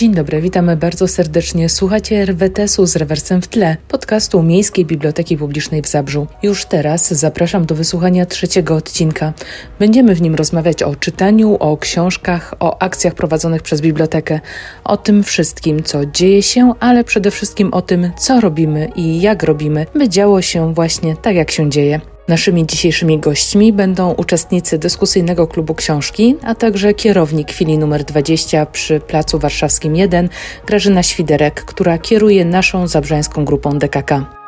Dzień dobry, witamy bardzo serdecznie. Słuchacie RWTS-u z rewersem w tle, podcastu Miejskiej Biblioteki Publicznej w Zabrzu. Już teraz zapraszam do wysłuchania trzeciego odcinka. Będziemy w nim rozmawiać o czytaniu, o książkach, o akcjach prowadzonych przez bibliotekę, o tym wszystkim, co dzieje się, ale przede wszystkim o tym, co robimy i jak robimy, by działo się właśnie tak, jak się dzieje. Naszymi dzisiejszymi gośćmi będą uczestnicy dyskusyjnego klubu książki, a także kierownik chwili numer 20 przy Placu Warszawskim 1, Grażyna Świderek, która kieruje naszą zabrzańską grupą DKK.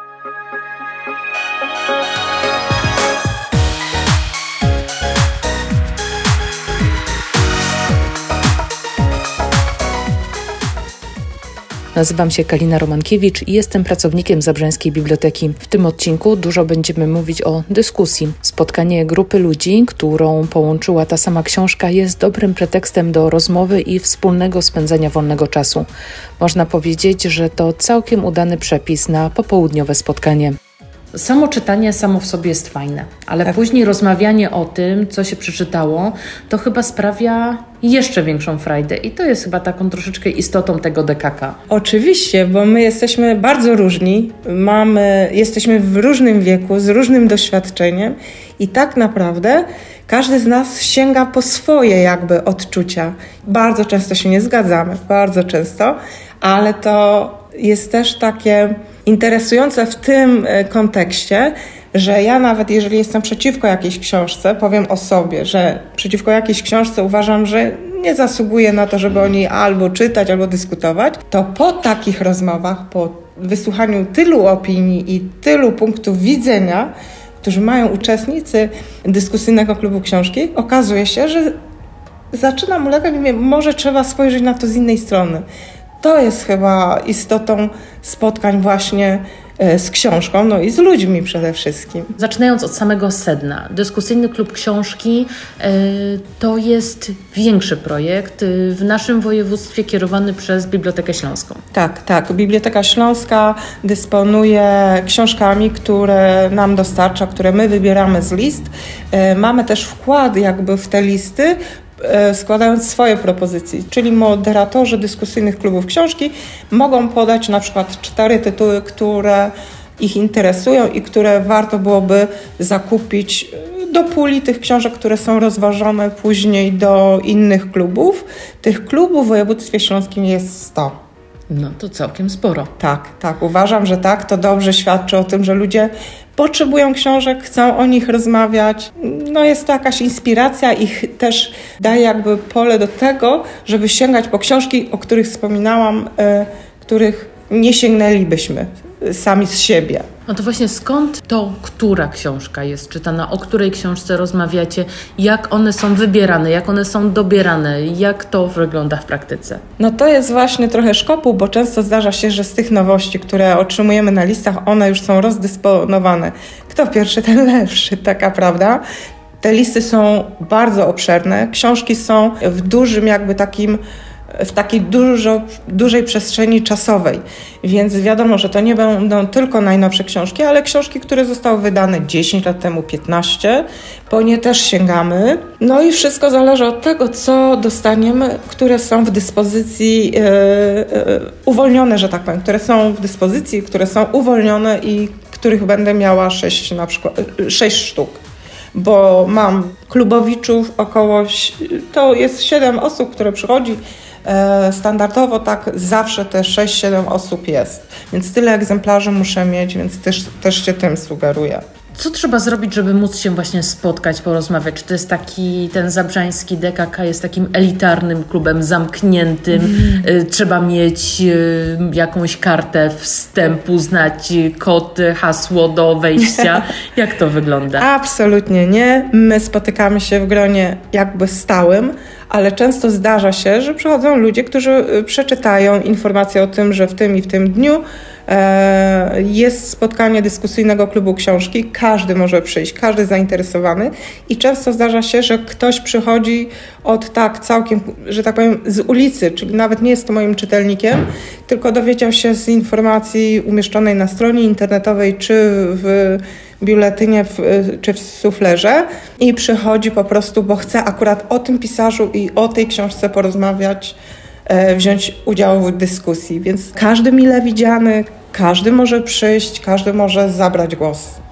Nazywam się Kalina Romankiewicz i jestem pracownikiem Zabrzeńskiej Biblioteki. W tym odcinku dużo będziemy mówić o dyskusji. Spotkanie grupy ludzi, którą połączyła ta sama książka, jest dobrym pretekstem do rozmowy i wspólnego spędzania wolnego czasu. Można powiedzieć, że to całkiem udany przepis na popołudniowe spotkanie. Samo czytanie samo w sobie jest fajne, ale tak. później rozmawianie o tym, co się przeczytało, to chyba sprawia jeszcze większą frajdę. I to jest chyba taką troszeczkę istotą tego DKK. Oczywiście, bo my jesteśmy bardzo różni, mamy, jesteśmy w różnym wieku, z różnym doświadczeniem i tak naprawdę każdy z nas sięga po swoje jakby odczucia. Bardzo często się nie zgadzamy, bardzo często, ale to jest też takie interesujące w tym e, kontekście, że ja nawet jeżeli jestem przeciwko jakiejś książce, powiem o sobie, że przeciwko jakiejś książce uważam, że nie zasługuje na to, żeby o niej albo czytać, albo dyskutować, to po takich rozmowach, po wysłuchaniu tylu opinii i tylu punktów widzenia, którzy mają uczestnicy dyskusyjnego klubu książki, okazuje się, że zaczynam ulegać, może trzeba spojrzeć na to z innej strony. To jest chyba istotą spotkań właśnie e, z książką, no i z ludźmi przede wszystkim. Zaczynając od samego sedna, dyskusyjny klub książki e, to jest większy projekt e, w naszym województwie kierowany przez Bibliotekę Śląską. Tak, tak. Biblioteka Śląska dysponuje książkami, które nam dostarcza, które my wybieramy z list. Mamy też wkład jakby w te listy składając swoje propozycje, czyli moderatorzy dyskusyjnych klubów książki mogą podać na przykład cztery tytuły, które ich interesują i które warto byłoby zakupić do puli tych książek, które są rozważone później do innych klubów. Tych klubów w województwie śląskim jest 100. No to całkiem sporo. Tak, tak. Uważam, że tak. To dobrze świadczy o tym, że ludzie potrzebują książek, chcą o nich rozmawiać. No jest to jakaś inspiracja ich też daje jakby pole do tego, żeby sięgać po książki, o których wspominałam, y, których nie sięgnęlibyśmy sami z siebie. No to właśnie skąd to, która książka jest czytana, o której książce rozmawiacie, jak one są wybierane, jak one są dobierane, jak to wygląda w praktyce? No to jest właśnie trochę szkopu, bo często zdarza się, że z tych nowości, które otrzymujemy na listach, one już są rozdysponowane. Kto pierwszy, ten lepszy, taka prawda. Te listy są bardzo obszerne, książki są w dużym jakby takim w takiej dużo, dużej przestrzeni czasowej. Więc wiadomo, że to nie będą tylko najnowsze książki, ale książki, które zostały wydane 10 lat temu, 15. Po nie też sięgamy. No i wszystko zależy od tego, co dostaniemy, które są w dyspozycji, yy, yy, uwolnione, że tak powiem, które są w dyspozycji, które są uwolnione i których będę miała 6 na przykład, 6 sztuk bo mam klubowiczów około, to jest 7 osób, które przychodzi E, standardowo tak zawsze te 6-7 osób jest, więc tyle egzemplarzy muszę mieć, więc też, też się tym sugeruję. Co trzeba zrobić, żeby móc się właśnie spotkać, porozmawiać? Czy to jest taki, ten zabrzański DKK jest takim elitarnym klubem zamkniętym? Mm. Trzeba mieć y, jakąś kartę wstępu, znać kod, hasło do wejścia. Jak to wygląda? Absolutnie nie. My spotykamy się w gronie jakby stałym, ale często zdarza się, że przychodzą ludzie, którzy y, przeczytają informacje o tym, że w tym i w tym dniu e, jest spotkanie dyskusyjnego klubu książki. Każdy może przyjść, każdy zainteresowany i często zdarza się, że ktoś przychodzi od tak całkiem, że tak powiem, z ulicy, czyli nawet nie jest to moim czytelnikiem, tylko dowiedział się z informacji umieszczonej na stronie internetowej czy w biuletynie w, czy w suflerze i przychodzi po prostu, bo chce akurat o tym pisarzu i o tej książce porozmawiać e, wziąć udział w dyskusji, więc każdy mile widziany, każdy może przyjść, każdy może zabrać głos.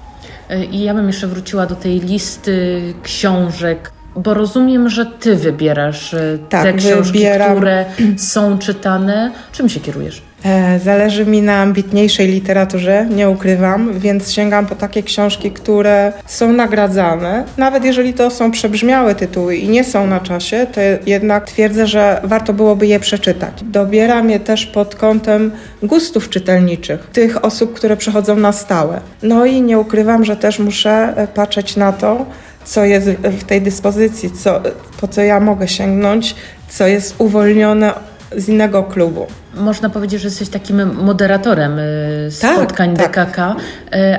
I ja bym jeszcze wróciła do tej listy książek, bo rozumiem, że ty wybierasz e, tak, te książki, wybieram. które są czytane. Czym się kierujesz? E, zależy mi na ambitniejszej literaturze, nie ukrywam, więc sięgam po takie książki, które są nagradzane. Nawet jeżeli to są przebrzmiałe tytuły i nie są na czasie, to jednak twierdzę, że warto byłoby je przeczytać. Dobieram je też pod kątem gustów czytelniczych, tych osób, które przychodzą na stałe. No i nie ukrywam, że też muszę e, patrzeć na to, co jest w tej dyspozycji, co, po co ja mogę sięgnąć, co jest uwolnione z innego klubu. Można powiedzieć, że jesteś takim moderatorem y, tak, spotkań tak, DKK, tak.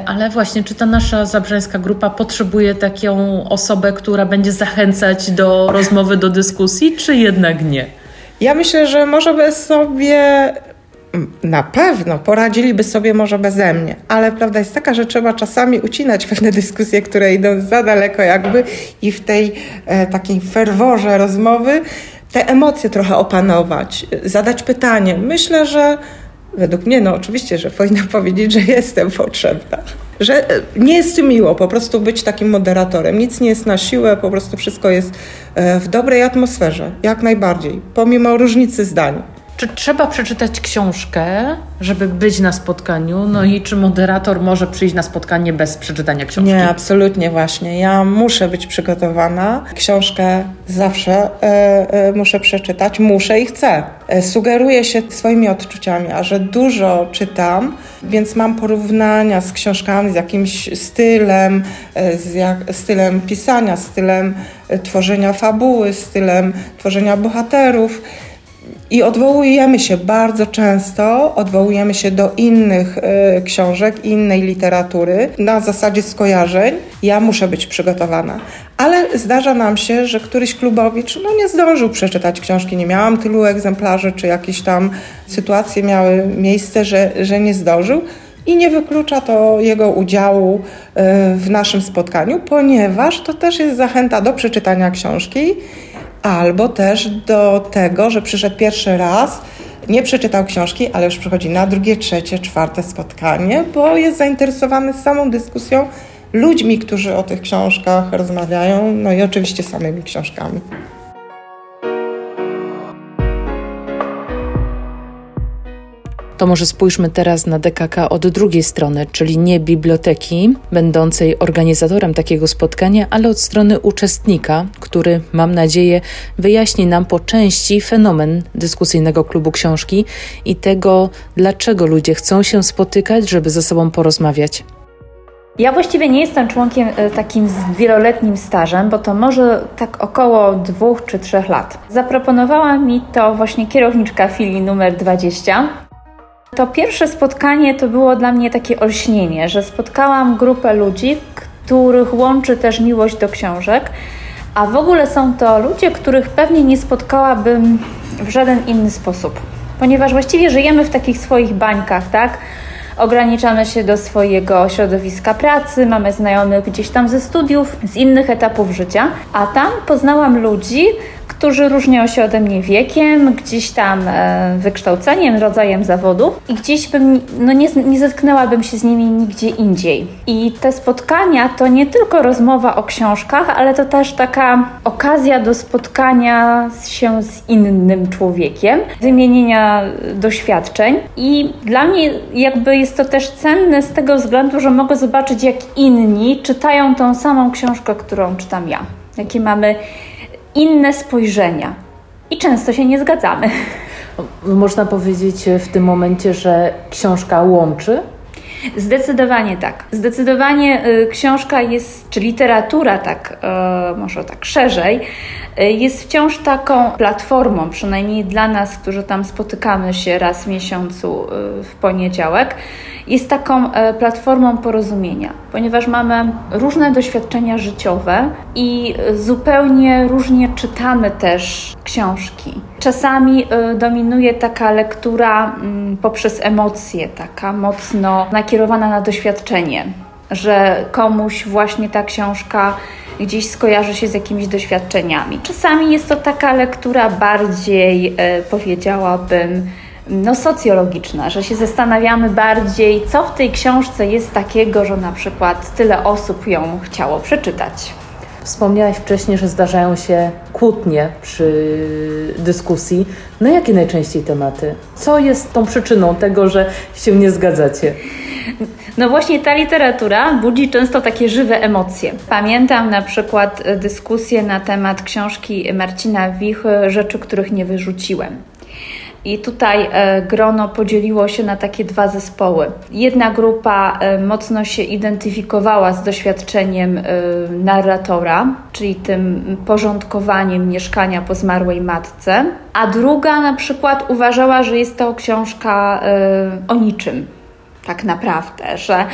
ale właśnie, czy ta nasza zabrzeńska grupa potrzebuje taką osobę, która będzie zachęcać do rozmowy, do dyskusji, czy jednak nie? Ja myślę, że może by sobie na pewno poradziliby sobie może beze mnie, ale prawda jest taka, że trzeba czasami ucinać pewne dyskusje, które idą za daleko jakby i w tej e, takiej ferworze rozmowy te emocje trochę opanować, zadać pytanie. Myślę, że według mnie, no oczywiście, że powinna powiedzieć, że jestem potrzebna. Że e, nie jest miło po prostu być takim moderatorem. Nic nie jest na siłę, po prostu wszystko jest e, w dobrej atmosferze, jak najbardziej, pomimo różnicy zdań. Czy trzeba przeczytać książkę, żeby być na spotkaniu? No i czy moderator może przyjść na spotkanie bez przeczytania książki? Nie, absolutnie właśnie. Ja muszę być przygotowana. Książkę zawsze e, e, muszę przeczytać, muszę i chcę. E, sugeruję się swoimi odczuciami, a że dużo czytam, więc mam porównania z książkami, z jakimś stylem, z jak, stylem pisania, stylem tworzenia fabuły, stylem tworzenia bohaterów. I odwołujemy się bardzo często, odwołujemy się do innych y, książek, innej literatury na zasadzie skojarzeń. Ja muszę być przygotowana. Ale zdarza nam się, że któryś klubowicz no, nie zdążył przeczytać książki, nie miałam tylu egzemplarzy, czy jakieś tam sytuacje miały miejsce, że, że nie zdążył. I nie wyklucza to jego udziału y, w naszym spotkaniu, ponieważ to też jest zachęta do przeczytania książki albo też do tego, że przyszedł pierwszy raz, nie przeczytał książki, ale już przychodzi na drugie, trzecie, czwarte spotkanie, bo jest zainteresowany samą dyskusją, ludźmi, którzy o tych książkach rozmawiają, no i oczywiście samymi książkami. To może spójrzmy teraz na DKK od drugiej strony, czyli nie biblioteki, będącej organizatorem takiego spotkania, ale od strony uczestnika, który, mam nadzieję, wyjaśni nam po części fenomen dyskusyjnego klubu książki i tego, dlaczego ludzie chcą się spotykać, żeby ze sobą porozmawiać. Ja właściwie nie jestem członkiem e, takim z wieloletnim stażem, bo to może tak około dwóch czy trzech lat. Zaproponowała mi to właśnie kierowniczka filii numer 20, to pierwsze spotkanie to było dla mnie takie olśnienie, że spotkałam grupę ludzi, których łączy też miłość do książek, a w ogóle są to ludzie, których pewnie nie spotkałabym w żaden inny sposób, ponieważ właściwie żyjemy w takich swoich bańkach, tak? Ograniczamy się do swojego środowiska pracy, mamy znajomych gdzieś tam ze studiów, z innych etapów życia, a tam poznałam ludzi, którzy różnią się ode mnie wiekiem, gdzieś tam e, wykształceniem, rodzajem zawodów i gdzieś bym, no nie, nie zetknęłabym się z nimi nigdzie indziej. I te spotkania to nie tylko rozmowa o książkach, ale to też taka okazja do spotkania się z innym człowiekiem, wymienienia doświadczeń i dla mnie jakby jest to też cenne z tego względu, że mogę zobaczyć jak inni czytają tą samą książkę, którą czytam ja. Jakie mamy inne spojrzenia i często się nie zgadzamy. Można powiedzieć w tym momencie, że książka łączy? Zdecydowanie tak. Zdecydowanie y, książka jest, czy literatura, tak, y, może tak szerzej, y, jest wciąż taką platformą, przynajmniej dla nas, którzy tam spotykamy się raz w miesiącu w poniedziałek, jest taką e, platformą porozumienia, ponieważ mamy różne doświadczenia życiowe i zupełnie różnie czytamy też książki. Czasami e, dominuje taka lektura mm, poprzez emocje, taka mocno nakierowana na doświadczenie. że komuś właśnie ta książka gdzieś skojarzy się z jakimiś doświadczeniami. Czasami jest to taka lektura bardziej, e, powiedziałabym, no, socjologiczna, że się zastanawiamy bardziej, co w tej książce jest takiego, że na przykład tyle osób ją chciało przeczytać. Wspomniałaś wcześniej, że zdarzają się kłótnie przy dyskusji. Na jakie najczęściej tematy? Co jest tą przyczyną tego, że się nie zgadzacie? No właśnie ta literatura budzi często takie żywe emocje. Pamiętam na przykład dyskusję na temat książki Marcina Wichy Rzeczy, których nie wyrzuciłem. I tutaj e, grono podzieliło się na takie dwa zespoły. Jedna grupa e, mocno się identyfikowała z doświadczeniem e, narratora, czyli tym porządkowaniem mieszkania po zmarłej matce, a druga na przykład uważała, że jest to książka o niczym tak naprawdę, że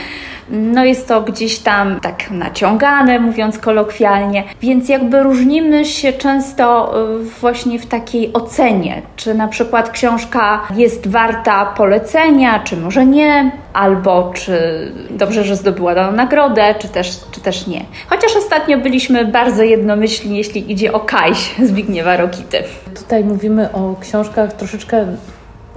no jest to gdzieś tam tak naciągane, mówiąc kolokwialnie, więc jakby różnimy się często y, właśnie w takiej ocenie, czy na przykład książka jest warta polecenia, czy może nie, albo czy dobrze, że zdobyła daną nagrodę, czy też, czy też nie. Chociaż ostatnio byliśmy bardzo jednomyślni, jeśli idzie o Kajś Zbigniewa Rokity. Tutaj mówimy o książkach troszeczkę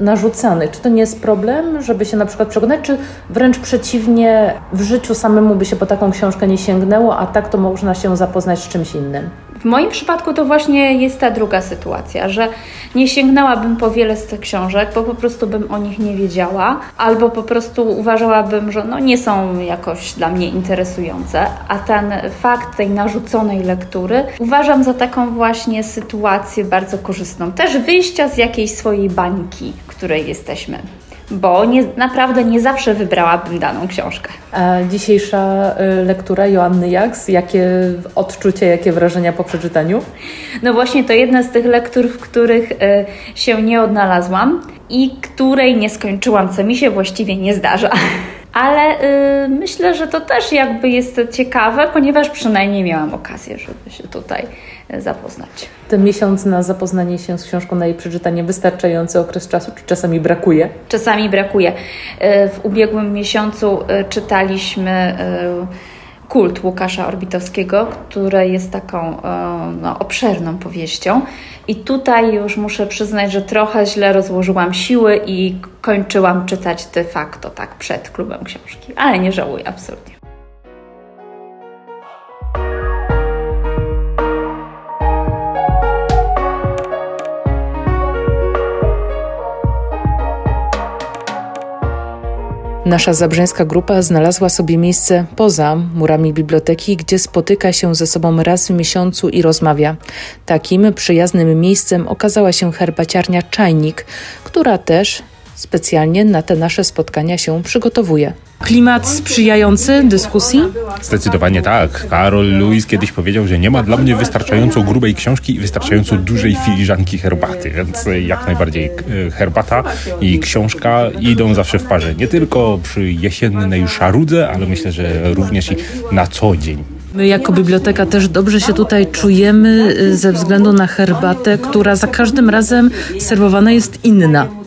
narzucany. Czy to nie jest problem, żeby się na przykład przekonać, czy wręcz przeciwnie, w życiu samemu by się po taką książkę nie sięgnęło, a tak to można się zapoznać z czymś innym? W moim przypadku to właśnie jest ta druga sytuacja, że nie sięgnęłabym po wiele z tych książek, bo po prostu bym o nich nie wiedziała, albo po prostu uważałabym, że no nie są jakoś dla mnie interesujące, a ten fakt tej narzuconej lektury uważam za taką właśnie sytuację bardzo korzystną. Też wyjścia z jakiejś swojej bańki, której jesteśmy bo nie, naprawdę nie zawsze wybrałabym daną książkę. A dzisiejsza y, lektura Joanny Jaks, jakie odczucia, jakie wrażenia po przeczytaniu? No właśnie to jedna z tych lektur, w których y, się nie odnalazłam i której nie skończyłam, co mi się właściwie nie zdarza. Ale y, myślę, że to też jakby jest ciekawe, ponieważ przynajmniej miałam okazję, żeby się tutaj zapoznać. Ten miesiąc na zapoznanie się z książką, na jej przeczytanie wystarczający okres czasu, czy czasami brakuje? Czasami brakuje. E, w ubiegłym miesiącu e, czytaliśmy e, Kult Łukasza Orbitowskiego, które jest taką no, obszerną powieścią. I tutaj już muszę przyznać, że trochę źle rozłożyłam siły i kończyłam czytać de facto tak przed klubem książki, ale nie żałuję absolutnie. Nasza zabrzeńska grupa znalazła sobie miejsce poza murami biblioteki, gdzie spotyka się ze sobą raz w miesiącu i rozmawia. Takim przyjaznym miejscem okazała się herbaciarnia Czajnik, która też specjalnie na te nasze spotkania się przygotowuje. Klimat sprzyjający dyskusji? Zdecydowanie tak. Karol Lewis kiedyś powiedział, że nie ma dla mnie wystarczająco grubej książki i wystarczająco dużej filiżanki herbaty, więc jak najbardziej e, herbata i książka idą zawsze w parze. Nie tylko przy jesiennej szarudze, ale myślę, że również i na co dzień. My jako biblioteka też dobrze się tutaj czujemy e, ze względu na herbatę, która za każdym razem serwowana jest inna.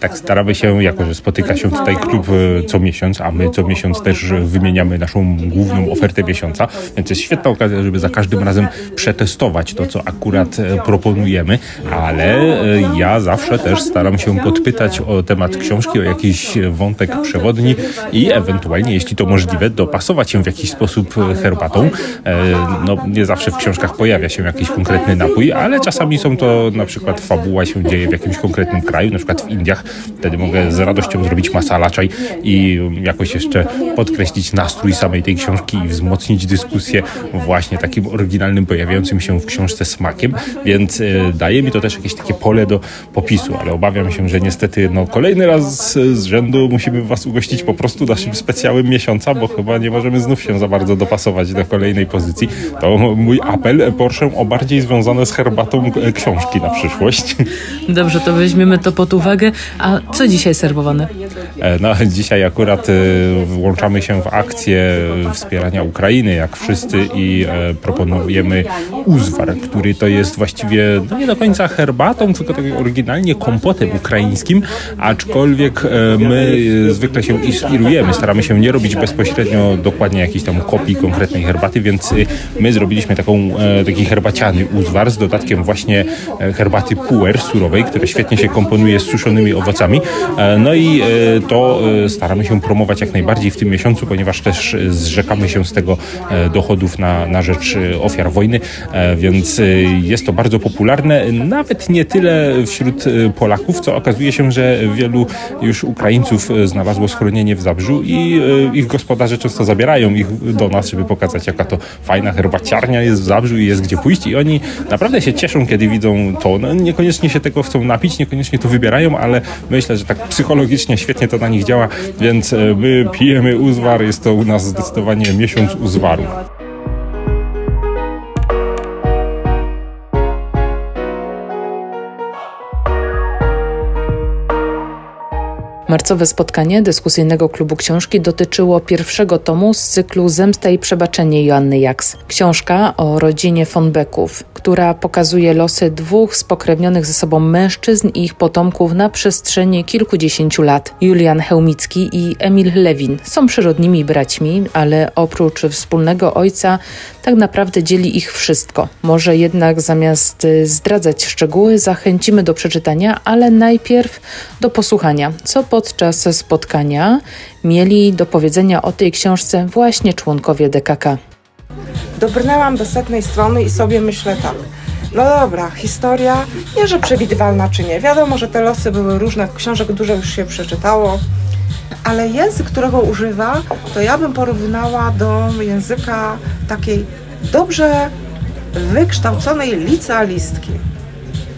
Tak staramy się, jako że spotyka się tutaj klub e, co miesiąc, a my co miesiąc też wymieniamy naszą główną ofertę miesiąca, więc jest świetna okazja, żeby za każdym razem przetestować to, co akurat e, proponujemy, ale e, ja zawsze też staram się podpytać o temat książki, o jakiś wątek przewodni i ewentualnie, jeśli to możliwe, dopasować się w jakiś sposób herbatą. No, nie zawsze w książkach pojawia się jakiś konkretny napój, ale czasami są to na przykład fabuła się dzieje w jakimś konkretnym kraju, na przykład w Indiach. Wtedy mogę z radością zrobić masala czaj i jakoś jeszcze podkreślić nastrój samej tej książki i wzmocnić dyskusję właśnie takim oryginalnym, pojawiającym się w książce smakiem, więc e, daje mi to też jakieś takie pole do popisu, ale obawiam się, że niestety no, kolejny raz z rzędu musimy Was ugościć po prostu naszym specjałem miesiąca, bo chyba nie możemy znów się za bardzo dopasować do kolejnej pozycji. To mój apel, proszę o bardziej związane z herbatą e, książki na przyszłość. Dobrze, to weźmiemy to pod uwagę A co dzisiaj serwowane? E, no, dzisiaj akurat e, włączamy się w akcję wspierania Ukrainy, jak wszyscy, i e, proponujemy uzwar, który to jest właściwie no nie do końca herbatą, tylko tak oryginalnie kompotem ukraińskim, aczkolwiek my zwykle się inspirujemy, staramy się nie robić bezpośrednio dokładnie jakiejś tam kopii konkretnej herbaty, więc my zrobiliśmy taką, taki herbaciany uzwar z dodatkiem właśnie herbaty puer surowej, która świetnie się komponuje z suszonymi owocami. No i to e, staramy się promować jak najbardziej w tym miesiącu, ponieważ też zrzekamy się z tego e, dochodów na, na rzecz e, ofiar wojny, więc jest to bardzo popularne, nawet nie tyle wśród Polaków, co okazuje się, że wielu już Ukraińców znalazło schronienie w Zabrzu i ich gospodarze często zabierają ich do nas, żeby pokazać, jaka to fajna herbaciarnia jest w Zabrzu i jest gdzie pójść i oni naprawdę się cieszą, kiedy widzą to. No, niekoniecznie się tego chcą napić, niekoniecznie to wybierają, ale myślę, że tak psychologicznie świetnie to na nich działa, więc e, my pijemy uzwar, jest to u nas zdecydowanie miesiąc uzwaru. Marcowe spotkanie dyskusyjnego klubu książki dotyczyło pierwszego tomu z cyklu Zemsta i przebaczenie Joanny Jaks. Książka o rodzinie von Becków, która pokazuje losy dwóch spokrewnionych ze sobą mężczyzn i ich potomków na przestrzeni kilkudziesięciu lat. Julian Chełmicki i Emil Lewin są przyrodnimi braćmi, ale oprócz wspólnego ojca tak naprawdę dzieli ich wszystko. Może jednak zamiast zdradzać szczegóły zachęcimy do przeczytania, ale najpierw do posłuchania, co podczas spotkania mieli do powiedzenia o tej książce właśnie członkowie DKK. Dobrnęłam do setnej strony i sobie myślę tak. No dobra, historia, nie że przewidywalna czy nie. Wiadomo, że te losy były różne, książek dużo już się przeczytało, ale język, którego używa, to ja bym porównała do języka takiej dobrze wykształconej licealistki.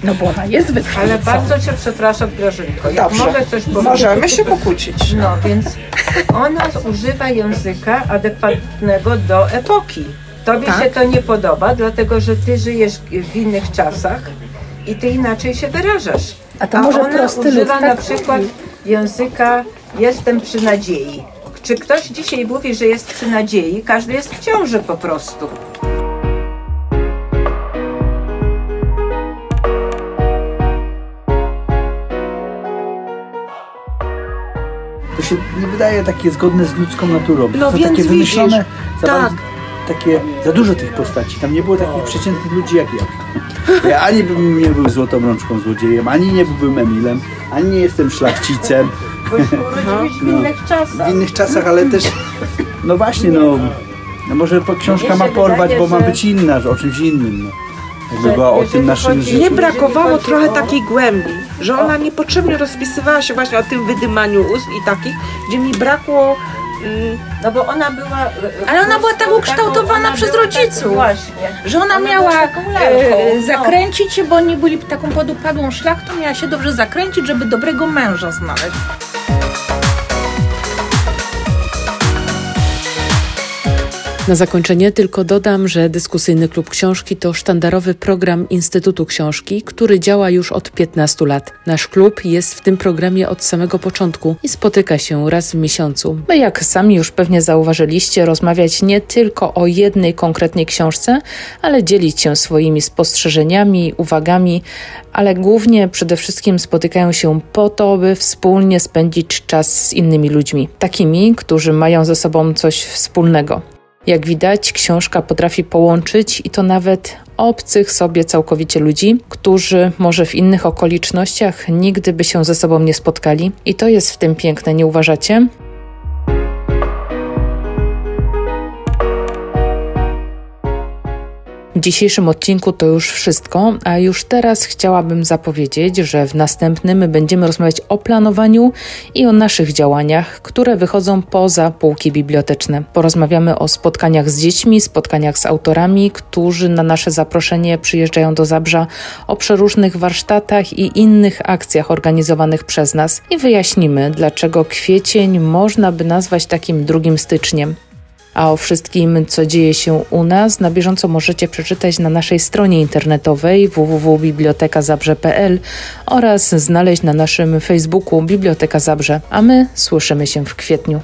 No bo ona jest wykształcona. Ale bardzo Cię przepraszam, Grażynko. Jak Dobrze, mogę coś powiedzieć? możemy się pokłócić. No, więc ona używa języka adekwatnego do epoki. Tobie Tak. się to nie podoba, dlatego że Ty żyjesz w innych czasach i Ty inaczej się wyrażasz. A to może ona prosty lud, używa na tak? przykład języka jestem przy nadziei. Czy ktoś dzisiaj mówi, że jest przy nadziei? Każdy jest w ciąży po prostu. To się nie wydaje takie zgodne z ludzką naturą. No to więc takie wymyślone, widzisz, za tak. bardzo, takie, za dużo tych postaci. Tam nie było takich przeciętnych ludzi jak ja. Ja ani bym nie był złotą rączką złodziejem, ani nie byłbym Emilem, ani nie jestem szlachcicem Urodziłeś w innych czasach. w innych czasach, ale też, no właśnie, no, no może książka ma porwać, bo ma być inna, że o czymś innym. No. Jakby była o tym naszym życiu. Nie brakowało trochę takiej głębi, że ona niepotrzebnie rozpisywała się właśnie o tym wydymaniu ust i takich, gdzie mi brakło mm, No bo ona była... Ale ona była tak ukształtowana przez rodziców. Tak, właśnie. Że ona, Ona miała była taką lalką, e, no. zakręcić się, bo oni byli taką podupadłą szlachtą, miała się dobrze zakręcić, żeby dobrego męża znaleźć. Na zakończenie tylko dodam, że dyskusyjny klub książki to sztandarowy program Instytutu Książki, który działa już od 15 lat. Nasz klub jest w tym programie od samego początku i spotyka się raz w miesiącu, by jak sami już pewnie zauważyliście, rozmawiać nie tylko o jednej konkretnej książce, ale dzielić się swoimi spostrzeżeniami, uwagami, ale głównie przede wszystkim spotykają się po to, by wspólnie spędzić czas z innymi ludźmi, takimi, którzy mają ze sobą coś wspólnego. Jak widać, książka potrafi połączyć i to nawet obcych sobie całkowicie ludzi, którzy może w innych okolicznościach nigdy by się ze sobą nie spotkali. I to jest w tym piękne, nie uważacie? W dzisiejszym odcinku to już wszystko, a już teraz chciałabym zapowiedzieć, że w następnym będziemy rozmawiać o planowaniu i o naszych działaniach, które wychodzą poza półki biblioteczne. Porozmawiamy o spotkaniach z dziećmi, spotkaniach z autorami, którzy na nasze zaproszenie przyjeżdżają do Zabrza, o przeróżnych warsztatach i innych akcjach organizowanych przez nas i wyjaśnimy, dlaczego kwiecień można by nazwać takim drugim styczniem. A o wszystkim, co dzieje się u nas, na bieżąco możecie przeczytać na naszej stronie internetowej www.bibliotekazabrze.pl oraz znaleźć na naszym Facebooku Biblioteka Zabrze. A my słyszymy się w kwietniu.